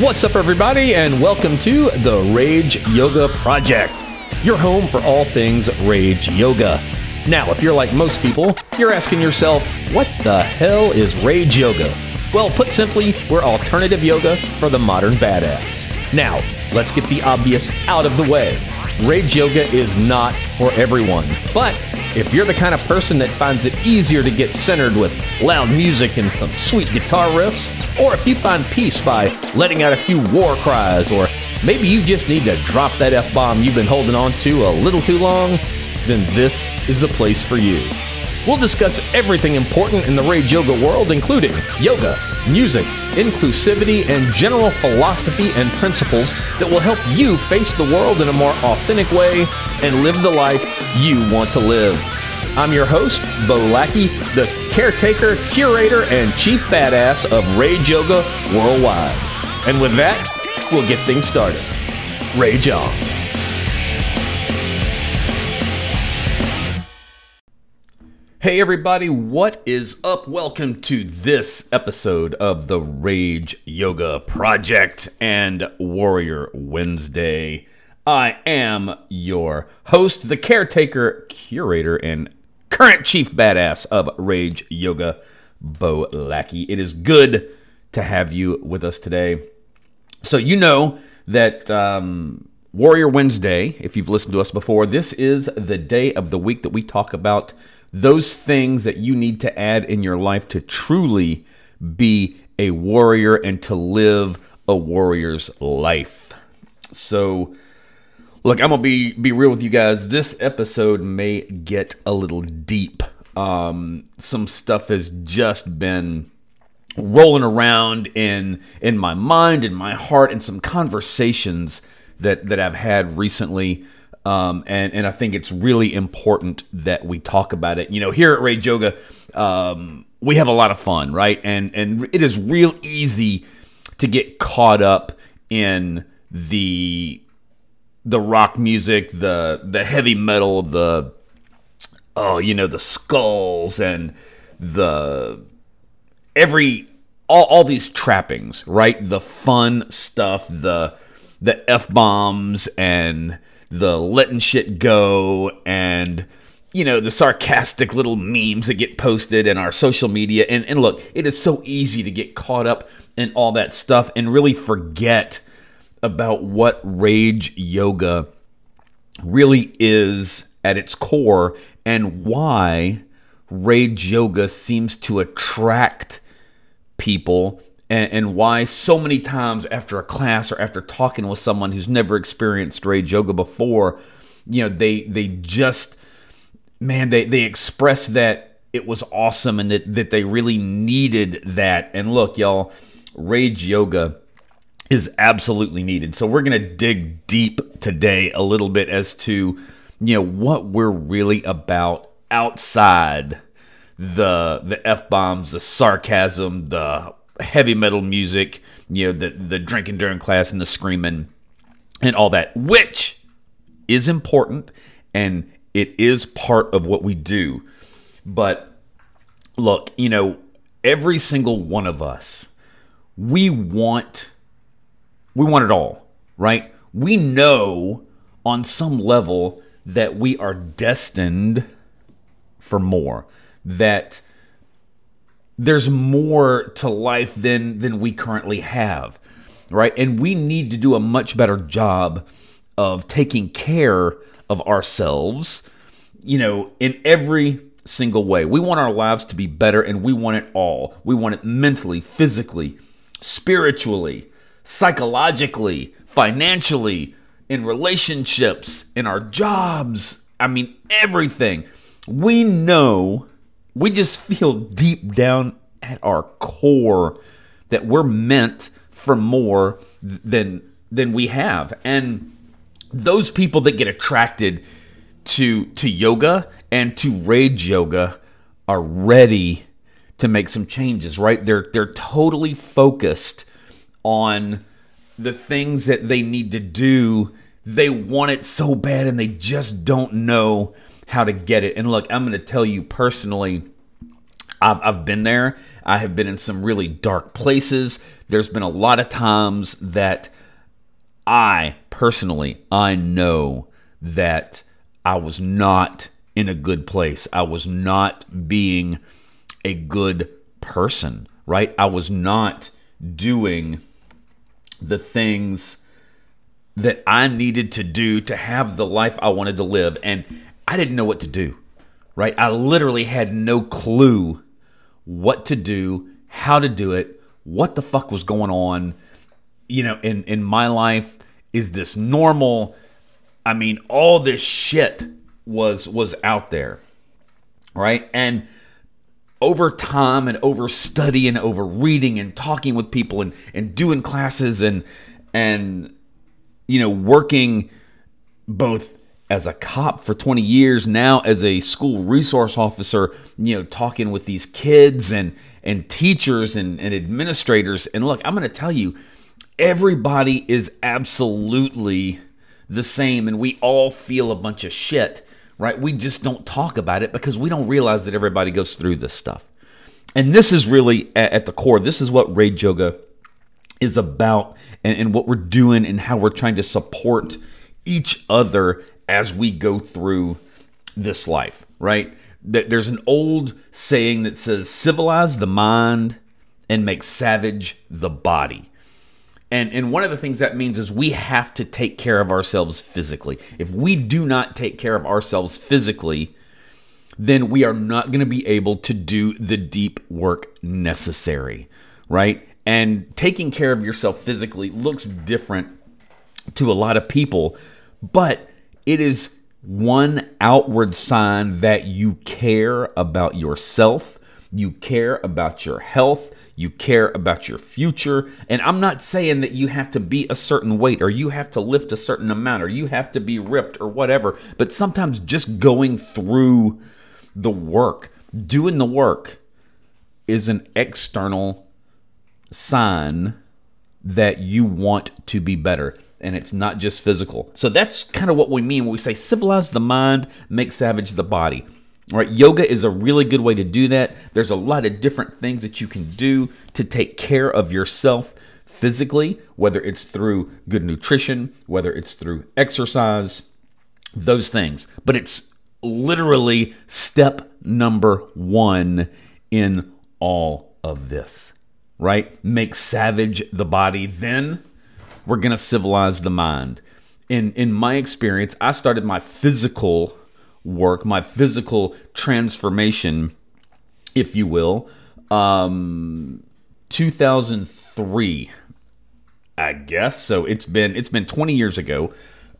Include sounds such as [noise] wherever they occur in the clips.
What's up, everybody, and welcome to the Rage Yoga Project, your home for all things Rage Yoga. Now, if you're like most people, you're asking yourself, what the hell is Rage Yoga? Well, put simply, we're alternative yoga for the modern badass. Now, let's get the obvious out of the way. Rage Yoga is not for everyone, but if you're the kind of person that finds it easier to get centered with loud music and some sweet guitar riffs, or if you find peace by letting out a few war cries, or maybe you just need to drop that F bomb you've been holding on to a little too long, then this is the place for you. We'll discuss everything important in the Rage Yoga world, including yoga, music, inclusivity, and general philosophy and principles that will help you face the world in a more authentic way and live the life you want to live. I'm your host, Bo Lackey, the caretaker, curator, and chief badass of Rage Yoga Worldwide. And with that, we'll get things started. Rage on. Hey everybody, what is up? Welcome to this episode of the Rage Yoga Project and Warrior Wednesday. I am your host, the caretaker, curator, and current chief badass of Rage Yoga, Bo Lackey. It is good to have you with us today. So, you know that um, Warrior Wednesday, if you've listened to us before, this is the day of the week that we talk about those things that you need to add in your life to truly be a warrior and to live a warrior's life. So, look, I'm gonna be be real with you guys. This episode may get a little deep. Um, some stuff has just been rolling around in in my mind, in my heart, and some conversations that that I've had recently um, and and I think it's really important that we talk about it. You know, here at Rage Yoga, um, we have a lot of fun, right? And and it is real easy to get caught up in the the rock music, the the heavy metal, the oh, you know, the skulls and the every all, all these trappings, right? The fun stuff, the the f bombs and the letting shit go and you know the sarcastic little memes that get posted in our social media. And, and look it is so easy to get caught up in all that stuff and really forget about what rage yoga really is at its core and why rage yoga seems to attract people and, and why so many times after a class or after talking with someone who's never experienced rage yoga before, you know, they they just man, they they express that it was awesome and that, that they really needed that. And look, y'all, rage yoga is absolutely needed. So we're gonna dig deep today a little bit as to you know what we're really about outside the the f bombs, the sarcasm, the heavy metal music, you know, the the drinking during class and the screaming and all that, which is important and it is part of what we do. But look, you know, every single one of us, we want we want it all, right? We know on some level that we are destined for more. That there's more to life than than we currently have right? And we need to do a much better job of taking care of ourselves you know in every single way. We want our lives to be better and we want it all. We want it mentally physically spiritually psychologically financially in relationships in our jobs i mean everything. We know we just feel deep down at our core that we're meant for more than than we have. And those people that get attracted to to yoga and to rage yoga are ready to make some changes right? They're they're totally focused on the things that they need to do. They want it so bad and they just don't know how to get it. And look, I'm going to tell you personally, I've, I've been there. I have been in some really dark places. There's been a lot of times that I personally, I know that I was not in a good place. I was not being a good person, right? I was not doing the things that I needed to do to have the life I wanted to live. And I didn't know what to do, right? I literally had no clue what to do, how to do it, what the fuck was going on, you know, in, in my life. Is this normal? I mean, all this shit was was out there, right? And over time and over study and over reading and talking with people and, and doing classes and and you know working both as a cop for 20 years now as a school resource officer you know talking with these kids and and teachers and, and administrators and look i'm going to tell you everybody is absolutely the same and we all feel a bunch of shit right? We just don't talk about it because we don't realize that everybody goes through this stuff. And this is really at the core, this is what Rage Yoga is about and, and what we're doing and how we're trying to support each other as we go through this life, right? That There's an old saying that says, civilize the mind and make savage the body. And, and one of the things that means is we have to take care of ourselves physically. If we do not take care of ourselves physically, then we are not going to be able to do the deep work necessary, right? And taking care of yourself physically looks different to a lot of people, but it is one outward sign that you care about yourself, you care about your health, you care about your future. And I'm not saying that you have to be a certain weight or you have to lift a certain amount or you have to be ripped or whatever, but sometimes just going through the work, doing the work, is an external sign that you want to be better. And it's not just physical. So that's kind of what we mean when we say civilize the mind, make savage the body. All right, yoga is a really good way to do that. There's a lot of different things that you can do to take care of yourself physically, whether it's through good nutrition, whether it's through exercise, those things. But it's literally step number one in all of this, right? Make savage the body, then we're going to civilize the mind. In, in my experience, I started my physical work, my physical transformation, if you will, um, 2003, I guess. So it's been it's been 20 years ago.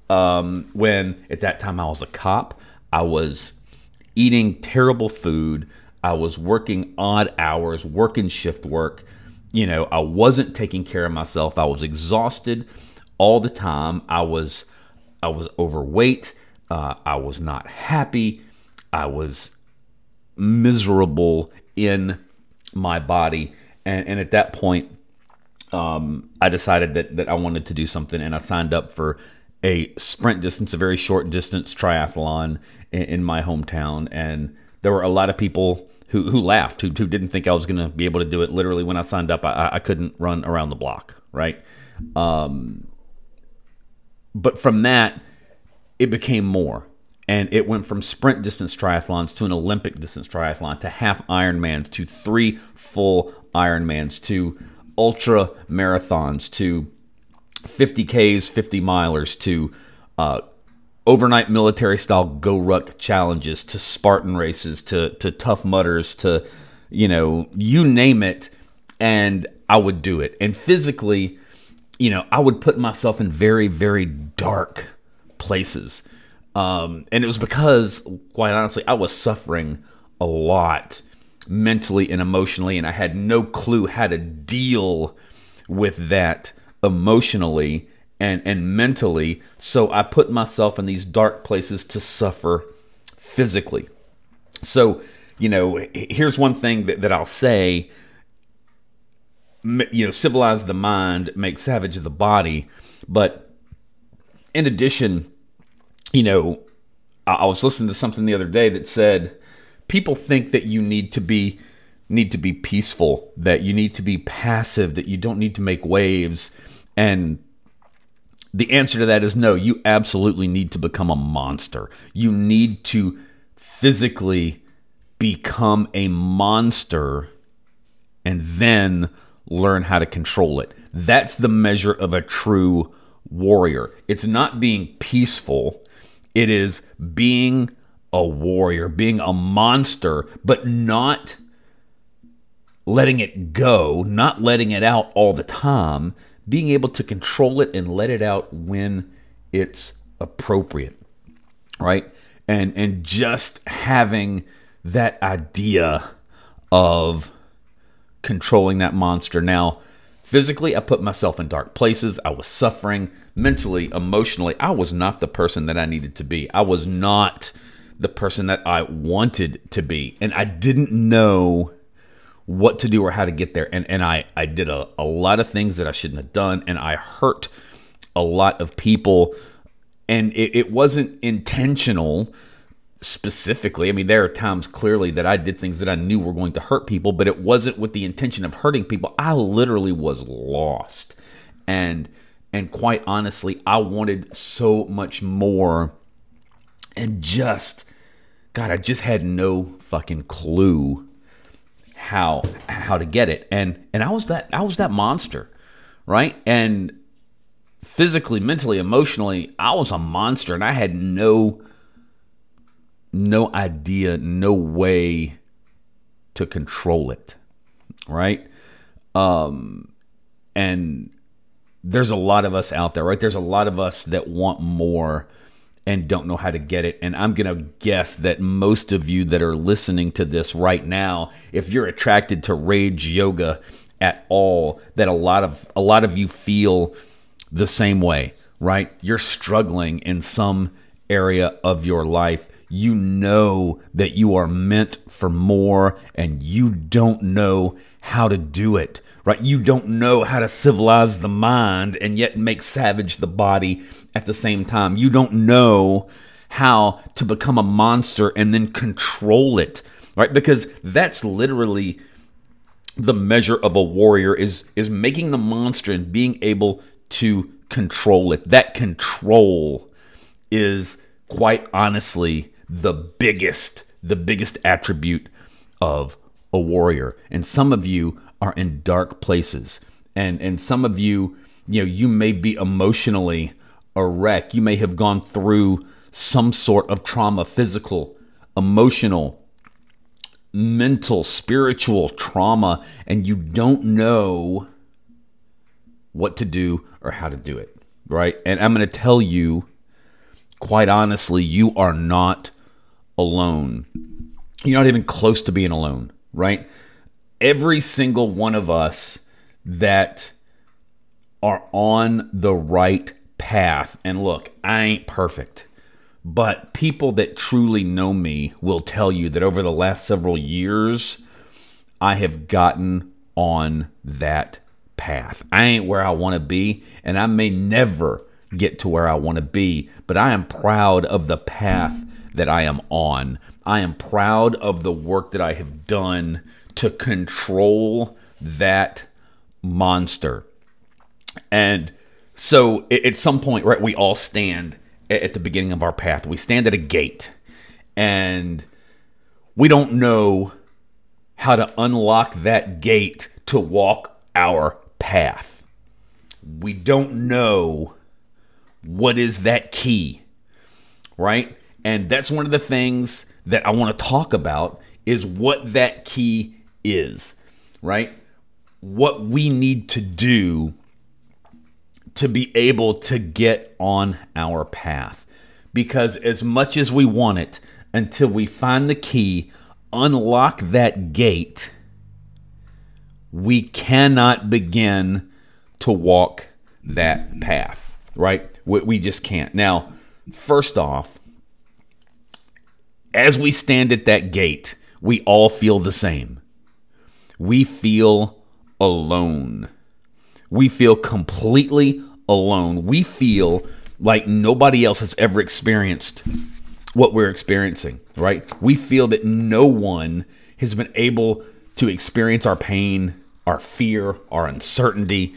Um, when at that time I was a cop, I was eating terrible food. I was working odd hours, working shift work. You know, I wasn't taking care of myself. I was exhausted all the time. I was I was overweight. Uh, I was not happy. I was miserable in my body. And, and at that point, um, I decided that, that I wanted to do something and I signed up for a sprint distance, a very short distance triathlon in, in my hometown. And there were a lot of people who, who laughed, who, who didn't think I was going to be able to do it. Literally, when I signed up, I, I couldn't run around the block, right? Um, but from that, it became more. And it went from sprint distance triathlons to an Olympic distance triathlon to half Ironmans to three full Ironmans to ultra marathons to 50Ks, 50 milers to uh, overnight military style GORUCK challenges to Spartan races to, to Tough Mudders to, you know, you name it. And I would do it. And physically, you know, I would put myself in very, very dark places. Um, and it was because, quite honestly, I was suffering a lot mentally and emotionally, and I had no clue how to deal with that emotionally and, and mentally. So I put myself in these dark places to suffer physically. So, you know, here's one thing that, that I'll say you know, civilize the mind, make savage the body. But in addition, you know, I was listening to something the other day that said people think that you need to be need to be peaceful, that you need to be passive, that you don't need to make waves. And the answer to that is no, you absolutely need to become a monster. You need to physically become a monster and then learn how to control it. That's the measure of a true warrior. It's not being peaceful, it is being a warrior, being a monster, but not letting it go, not letting it out all the time, being able to control it and let it out when it's appropriate. Right? And and just having that idea of controlling that monster. Now, physically, I put myself in dark places. I was suffering mentally, emotionally. I was not the person that I needed to be. I was not the person that I wanted to be. And I didn't know what to do or how to get there. And and I, I did a, a lot of things that I shouldn't have done, and I hurt a lot of people. And it, it wasn't intentional specifically. I mean, there are times clearly that I did things that I knew were going to hurt people, but it wasn't with the intention of hurting people. I literally was lost. And and quite honestly, I wanted so much more. And just God, I just had no fucking clue how how to get it. And and I was that I was that monster, right? And physically, mentally, emotionally, I was a monster and I had no no idea, no way to control it, right? Um and there's a lot of us out there, right? There's a lot of us that want more and don't know how to get it. And I'm going to guess that most of you that are listening to this right now, if you're attracted to rage yoga at all, that a lot of a lot of you feel the same way, right? You're struggling in some area of your life. You know that you are meant for more and you don't know how to do it right? You don't know how to civilize the mind and yet make savage the body at the same time. You don't know how to become a monster and then control it, right? Because that's literally the measure of a warrior is is making the monster and being able to control it. That control is quite honestly the biggest the biggest attribute of a warrior. And some of you are in dark places. And and some of you, you know, you may be emotionally a wreck. You may have gone through some sort of trauma, physical, emotional, mental, spiritual trauma, and you don't know what to do or how to do it, right? And I'm going to tell you, quite honestly, you are not alone. You're not even close to being alone, right? Every single one of us that are on the right path. And look, I ain't perfect, but people that truly know me will tell you that over the last several years, I have gotten on that path. I ain't where I want to be, and I may never get to where I want to be, but I am proud of the path that I am on. I am proud of the work that I have done to control that monster. And so at some point, right, we all stand at the beginning of our path. We stand at a gate and we don't know how to unlock that gate to walk our path. We don't know what is that key, right? And that's one of the things that I want to talk about is what that key is, right? What we need to do to be able to get on our path. Because as much as we want it, until we find the key, unlock that gate, we cannot begin to walk that path, right? We, just can't. Now, first off, as we stand at that gate, we all feel the same we feel alone. We feel completely alone. We feel like nobody else has ever experienced what we're experiencing, right? We feel that no one has been able to experience our pain, our fear, our uncertainty.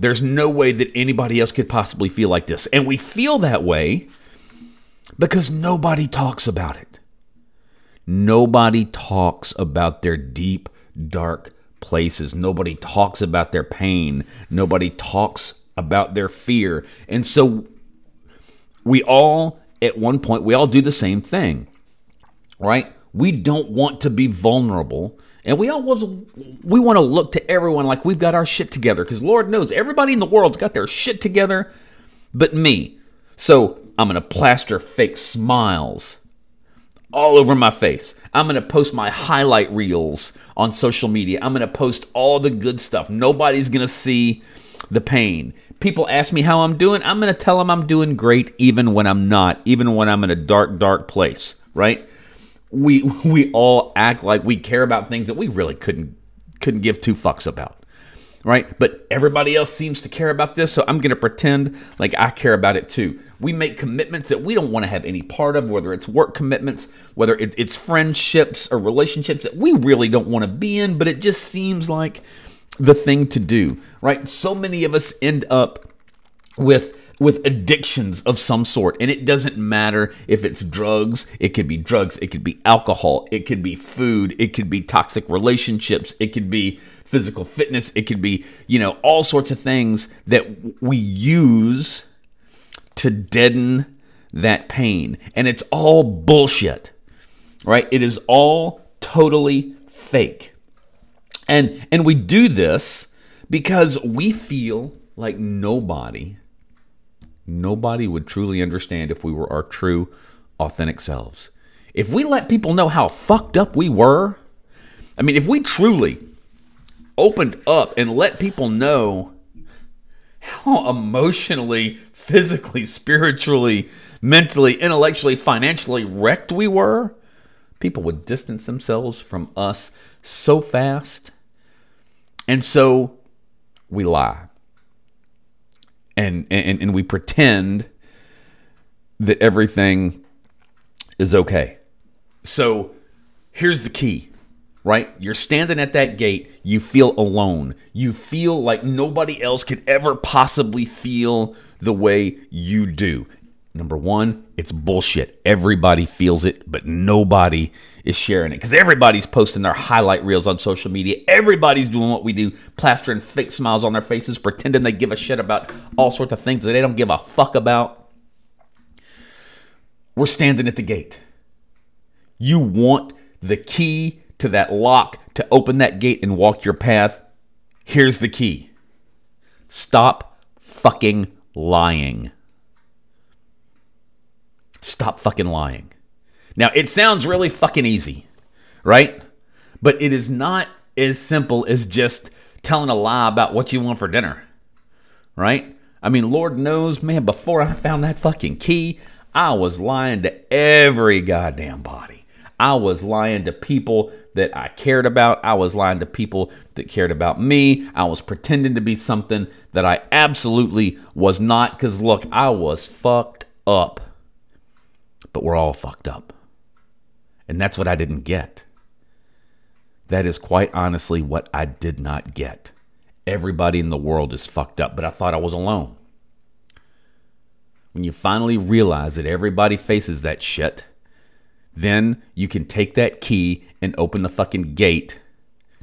There's no way that anybody else could possibly feel like this. And we feel that way because nobody talks about it. Nobody talks about their deep, dark places. Nobody talks about their pain. Nobody talks about their fear. And so we all, at one point, we all do the same thing, right? We don't want to be vulnerable. And we always we want to look to everyone like we've got our shit together because Lord knows everybody in the world's got their shit together, but me. So I'm gonna plaster fake smiles all over my face. I'm gonna post my highlight reels on social media. I'm gonna post all the good stuff. Nobody's gonna see the pain. People ask me how I'm doing. I'm gonna tell them I'm doing great, even when I'm not, even when I'm in a dark, dark place. Right? we [laughs] we all act like we care about things that we really couldn't couldn't give two fucks about right? But everybody else seems to care about this so i'm going to pretend like i care about it too. We make commitments that we don't want to have any part of whether it's work commitments whether it, it's friendships or relationships that we really don't want to be in but it just seems like the thing to do right? So many of us end up with with addictions of some sort. And it doesn't matter if it's drugs, it could be drugs, it could be alcohol, it could be food, it could be toxic relationships, it could be physical fitness, it could be, you know, all sorts of things that we use to deaden that pain. And it's all bullshit, right? It is all totally fake. And and we do this because we feel like nobody nobody would truly understand if we were our true, authentic selves. If we let people know how fucked up we were, I mean, if we truly opened up and let people know how emotionally, physically, spiritually, mentally, intellectually, financially wrecked we were, people would distance themselves from us so fast. And so we lie and, and, and we pretend that everything is okay. So here's the key, right? You're standing at that gate, you feel alone. You feel like nobody else could ever possibly feel the way you do. Number one, it's bullshit. Everybody feels it, but nobody is sharing it because everybody's posting their highlight reels on social media. Everybody's doing what we do, plastering fake smiles on their faces, pretending they give a shit about all sorts of things that they don't give a fuck about. We're standing at the gate. You want the key to that lock to open that gate and walk your path. Here's the key stop fucking lying. Stop fucking lying. Now, it sounds really fucking easy, right? But it is not as simple as just telling a lie about what you want for dinner, right? I mean, Lord knows, man, before I found that fucking key, I was lying to every goddamn body. I was lying to people that I cared about. I was lying to people that cared about me. I was pretending to be something that I absolutely was not. Because, look, I was fucked up but we're all fucked up. And that's what I didn't get. That is quite honestly what I did not get. Everybody in the world is fucked up, but I thought I was alone. When you finally realize that everybody faces that shit, then you can take that key and open the fucking gate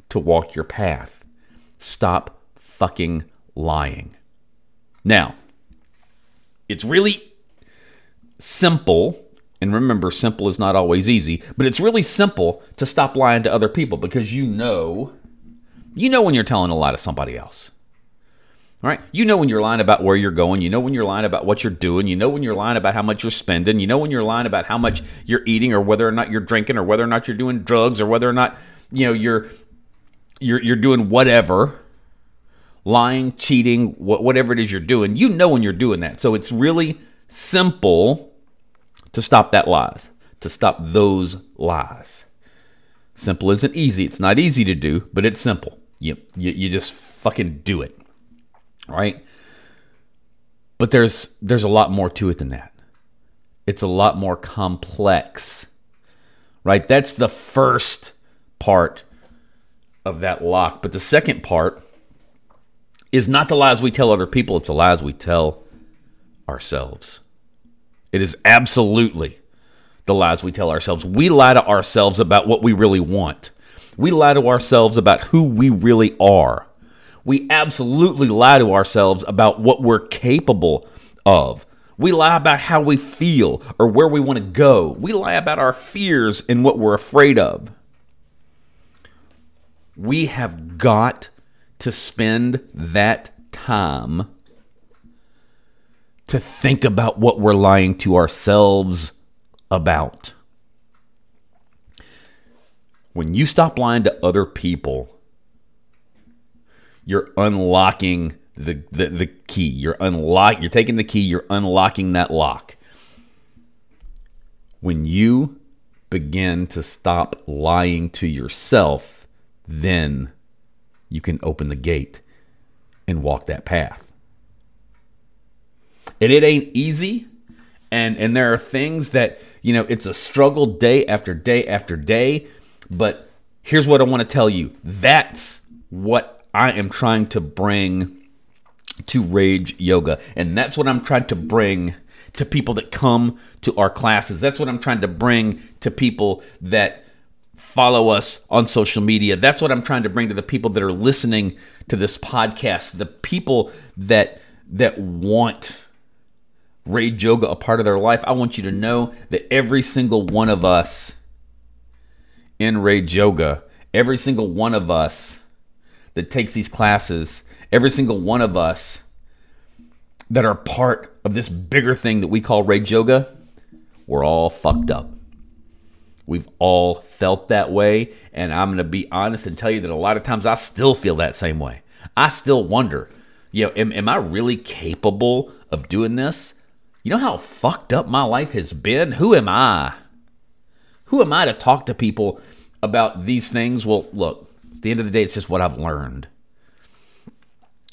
to walk your path. Stop fucking lying. Now, it's really simple and remember, simple is not always easy, but it's really simple to stop lying to other people because you know, you know when you're telling a lie to somebody else. All right? You know when you're lying about where you're going. You know when you're lying about what you're doing. You know when you're lying about how much you're spending. You know when you're lying about how much you're eating or whether or not you're drinking or whether or not you're doing drugs or whether or not, you know, you're you're you're doing whatever. Lying, cheating, whatever it is you're doing. You know when you're doing that. So it's really simple to stop that lies, to stop those lies. Simple isn't easy. It's not easy to do, but it's simple. You, you, you just fucking do it. Right? But there's there's a lot more to it than that. It's a lot more complex. Right? That's the first part of that lock. But the second part is not the lies we tell other people, it's the lies we tell ourselves. It is absolutely the lies we tell ourselves. We lie to ourselves about what we really want. We lie to ourselves about who we really are. We absolutely lie to ourselves about what we're capable of. We lie about how we feel or where we want to go. We lie about our fears and what we're afraid of. We have got to spend that time to think about what we're lying to ourselves about. When you stop lying to other people, you're unlocking the, the, the key. You're unlock you're taking the key, you're unlocking that lock. When you begin to stop lying to yourself, then you can open the gate and walk that path. And it ain't easy. And and there are things that, you know, it's a struggle day after day after day, but here's what I want to tell you. That's what I am trying to bring to Rage Yoga. And that's what I'm trying to bring to people that come to our classes. That's what I'm trying to bring to people that follow us on social media. That's what I'm trying to bring to the people that are listening to this podcast, the people that that want Rage Yoga a part of their life. I want you to know that every single one of us in Rage Yoga, every single one of us that takes these classes, every single one of us that are part of this bigger thing that we call Rage Yoga, we're all fucked up. We've all felt that way. And I'm going to be honest and tell you that a lot of times I still feel that same way. I still wonder, you know, am, am I really capable of doing this? You know how fucked up my life has been? Who am I? Who am I to talk to people about these things? Well, look, at the end of the day, it's just what I've learned.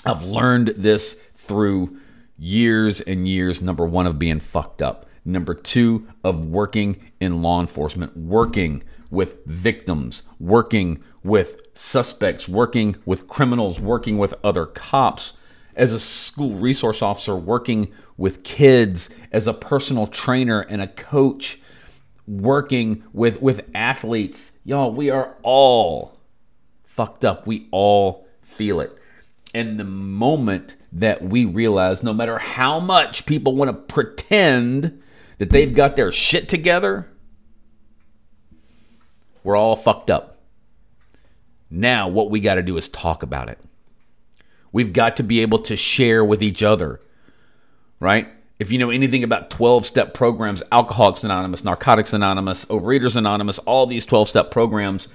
I've learned this through years and years, number one, of being fucked up. Number two, of working in law enforcement, working with victims, working with suspects, working with criminals, working with other cops, as a school resource officer, working with kids, as a personal trainer and a coach, working with, with athletes. Y'all, we are all fucked up. We all feel it. And the moment that we realize, no matter how much people want to pretend that they've got their shit together, we're all fucked up. Now, what we got to do is talk about it. We've got to be able to share with each other, right? If you know anything about 12 step programs, Alcoholics Anonymous, Narcotics Anonymous, Overeaters Anonymous, all these 12 step programs,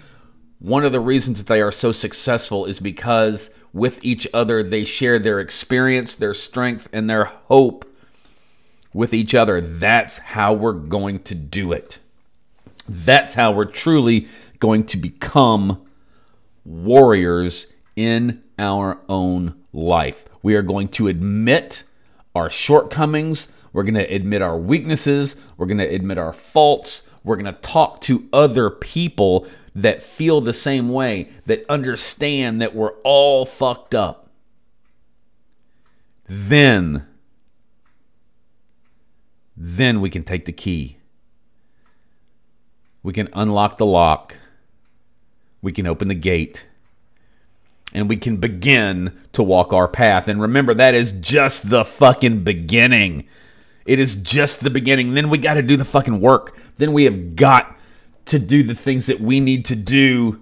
one of the reasons that they are so successful is because with each other they share their experience, their strength, and their hope with each other. That's how we're going to do it. That's how we're truly going to become warriors in our own life. We are going to admit our shortcomings. We're going to admit our weaknesses. We're going to admit our faults. We're going to talk to other people that feel the same way, that understand that we're all fucked up. Then then we can take the key. We can unlock the lock. We can open the gate. And we can begin to walk our path. And remember, that is just the fucking beginning. It is just the beginning. Then we got to do the fucking work. Then we have got to do the things that we need to do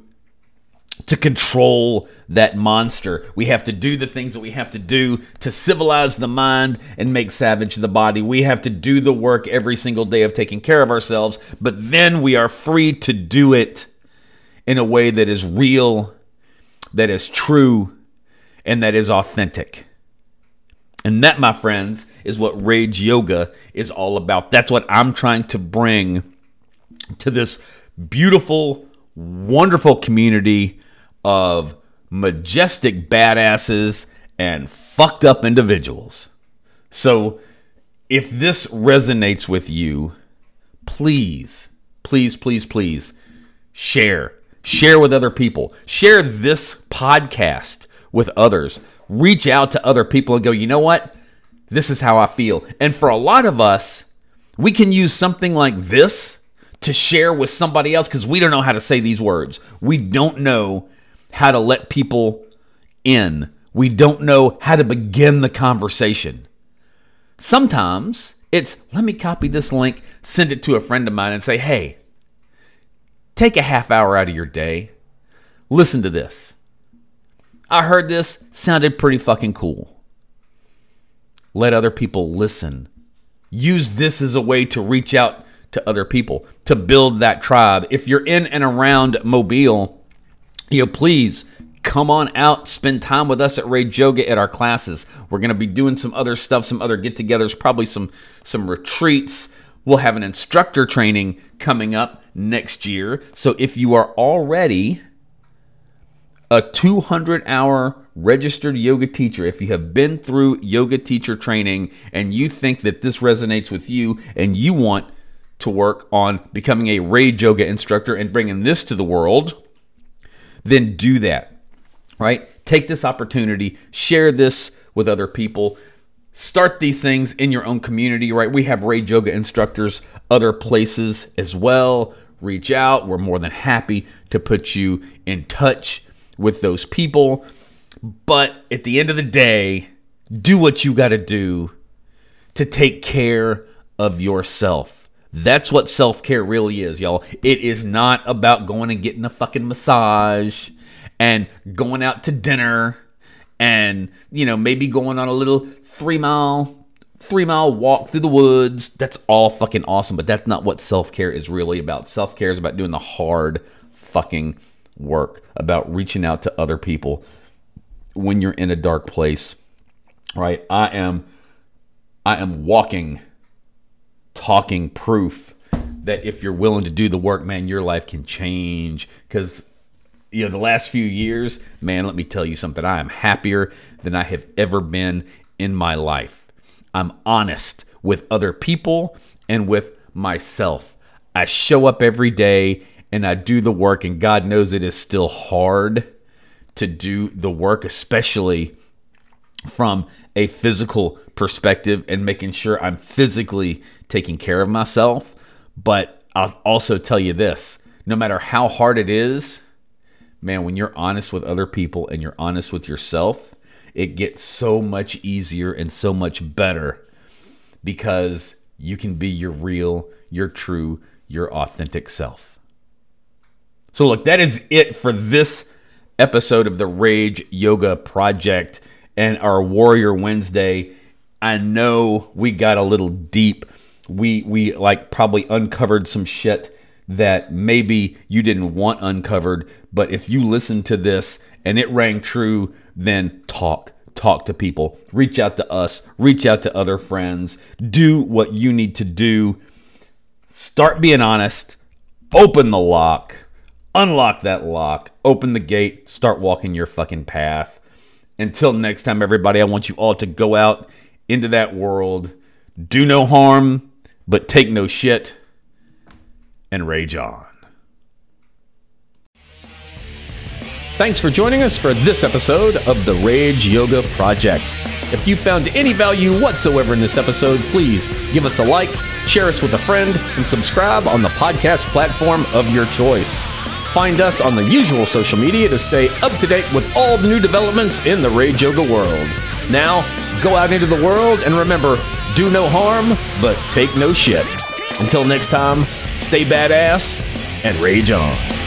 to control that monster. We have to do the things that we have to do to civilize the mind and make savage the body. We have to do the work every single day of taking care of ourselves, but then we are free to do it in a way that is real, that is true, and that is authentic. And that, my friends, is what Rage Yoga is all about. That's what I'm trying to bring to this beautiful, wonderful community of majestic badasses and fucked up individuals. So, if this resonates with you, please, please, please, please share, Share with other people. Share this podcast with others. Reach out to other people and go, you know what? This is how I feel. And for a lot of us, we can use something like this to share with somebody else because we don't know how to say these words. We don't know how to let people in. We don't know how to begin the conversation. Sometimes it's let me copy this link, send it to a friend of mine, and say, hey, take a half hour out of your day. Listen to this. I heard this, sounded pretty fucking cool. Let other people listen. Use this as a way to reach out to other people, to build that tribe. If you're in and around Mobile, you know, please come on out, spend time with us at Rage Yoga at our classes. We're going to be doing some other stuff, some other get-togethers, probably some some retreats. We'll have an instructor training coming up next year. So if you are already a 200 hour registered yoga teacher, if you have been through yoga teacher training and you think that this resonates with you and you want to work on becoming a Rage Yoga instructor and bringing this to the world, then do that, right? Take this opportunity, share this with other people. Start these things in your own community, right? We have Rage Yoga instructors other places as well. Reach out. We're more than happy to put you in touch with those people. But at the end of the day, do what you got to do to take care of yourself. That's what self care really is, y'all. It is not about going and getting a fucking massage and going out to dinner and, you know, maybe going on a little three mile three mile walk through the woods. That's all fucking awesome, but that's not what self care is really about. Self care is about doing the hard fucking work, about reaching out to other people when you're in a dark place. Right? I am I am walking talking proof that if you're willing to do the work, man, your life can change. Because, you know, the last few years, man, let me tell you something. I am happier than I have ever been in my life. I'm honest with other people and with myself. I show up every day and I do the work, and God knows it is still hard to do the work, especially from a physical perspective and making sure I'm physically taking care of myself. But I'll also tell you this no matter how hard it is, man, when you're honest with other people and you're honest with yourself, it gets so much easier and so much better because you can be your real, your true, your authentic self. So, look, that is it for this episode of the Rage Yoga Project and our Warrior Wednesday. I know we got a little deep. We we like probably uncovered some shit that maybe you didn't want uncovered, but if you listen to this and it rang true, then talk. Talk to people. Reach out to us. Reach out to other friends. Do what you need to do. Start being honest. Open the lock. Unlock that lock. Open the gate. Start walking your fucking path. Until next time, everybody, I want you all to go out into that world, do no harm, but take no shit, and rage on. Thanks for joining us for this episode of the Rage Yoga Project. If you found any value whatsoever in this episode, please give us a like, share us with a friend, and subscribe on the podcast platform of your choice. Find us on the usual social media to stay up to date with all the new developments in the Rage Yoga world. Now, go out into the world and remember do no harm, but take no shit. Until next time, stay badass and rage on.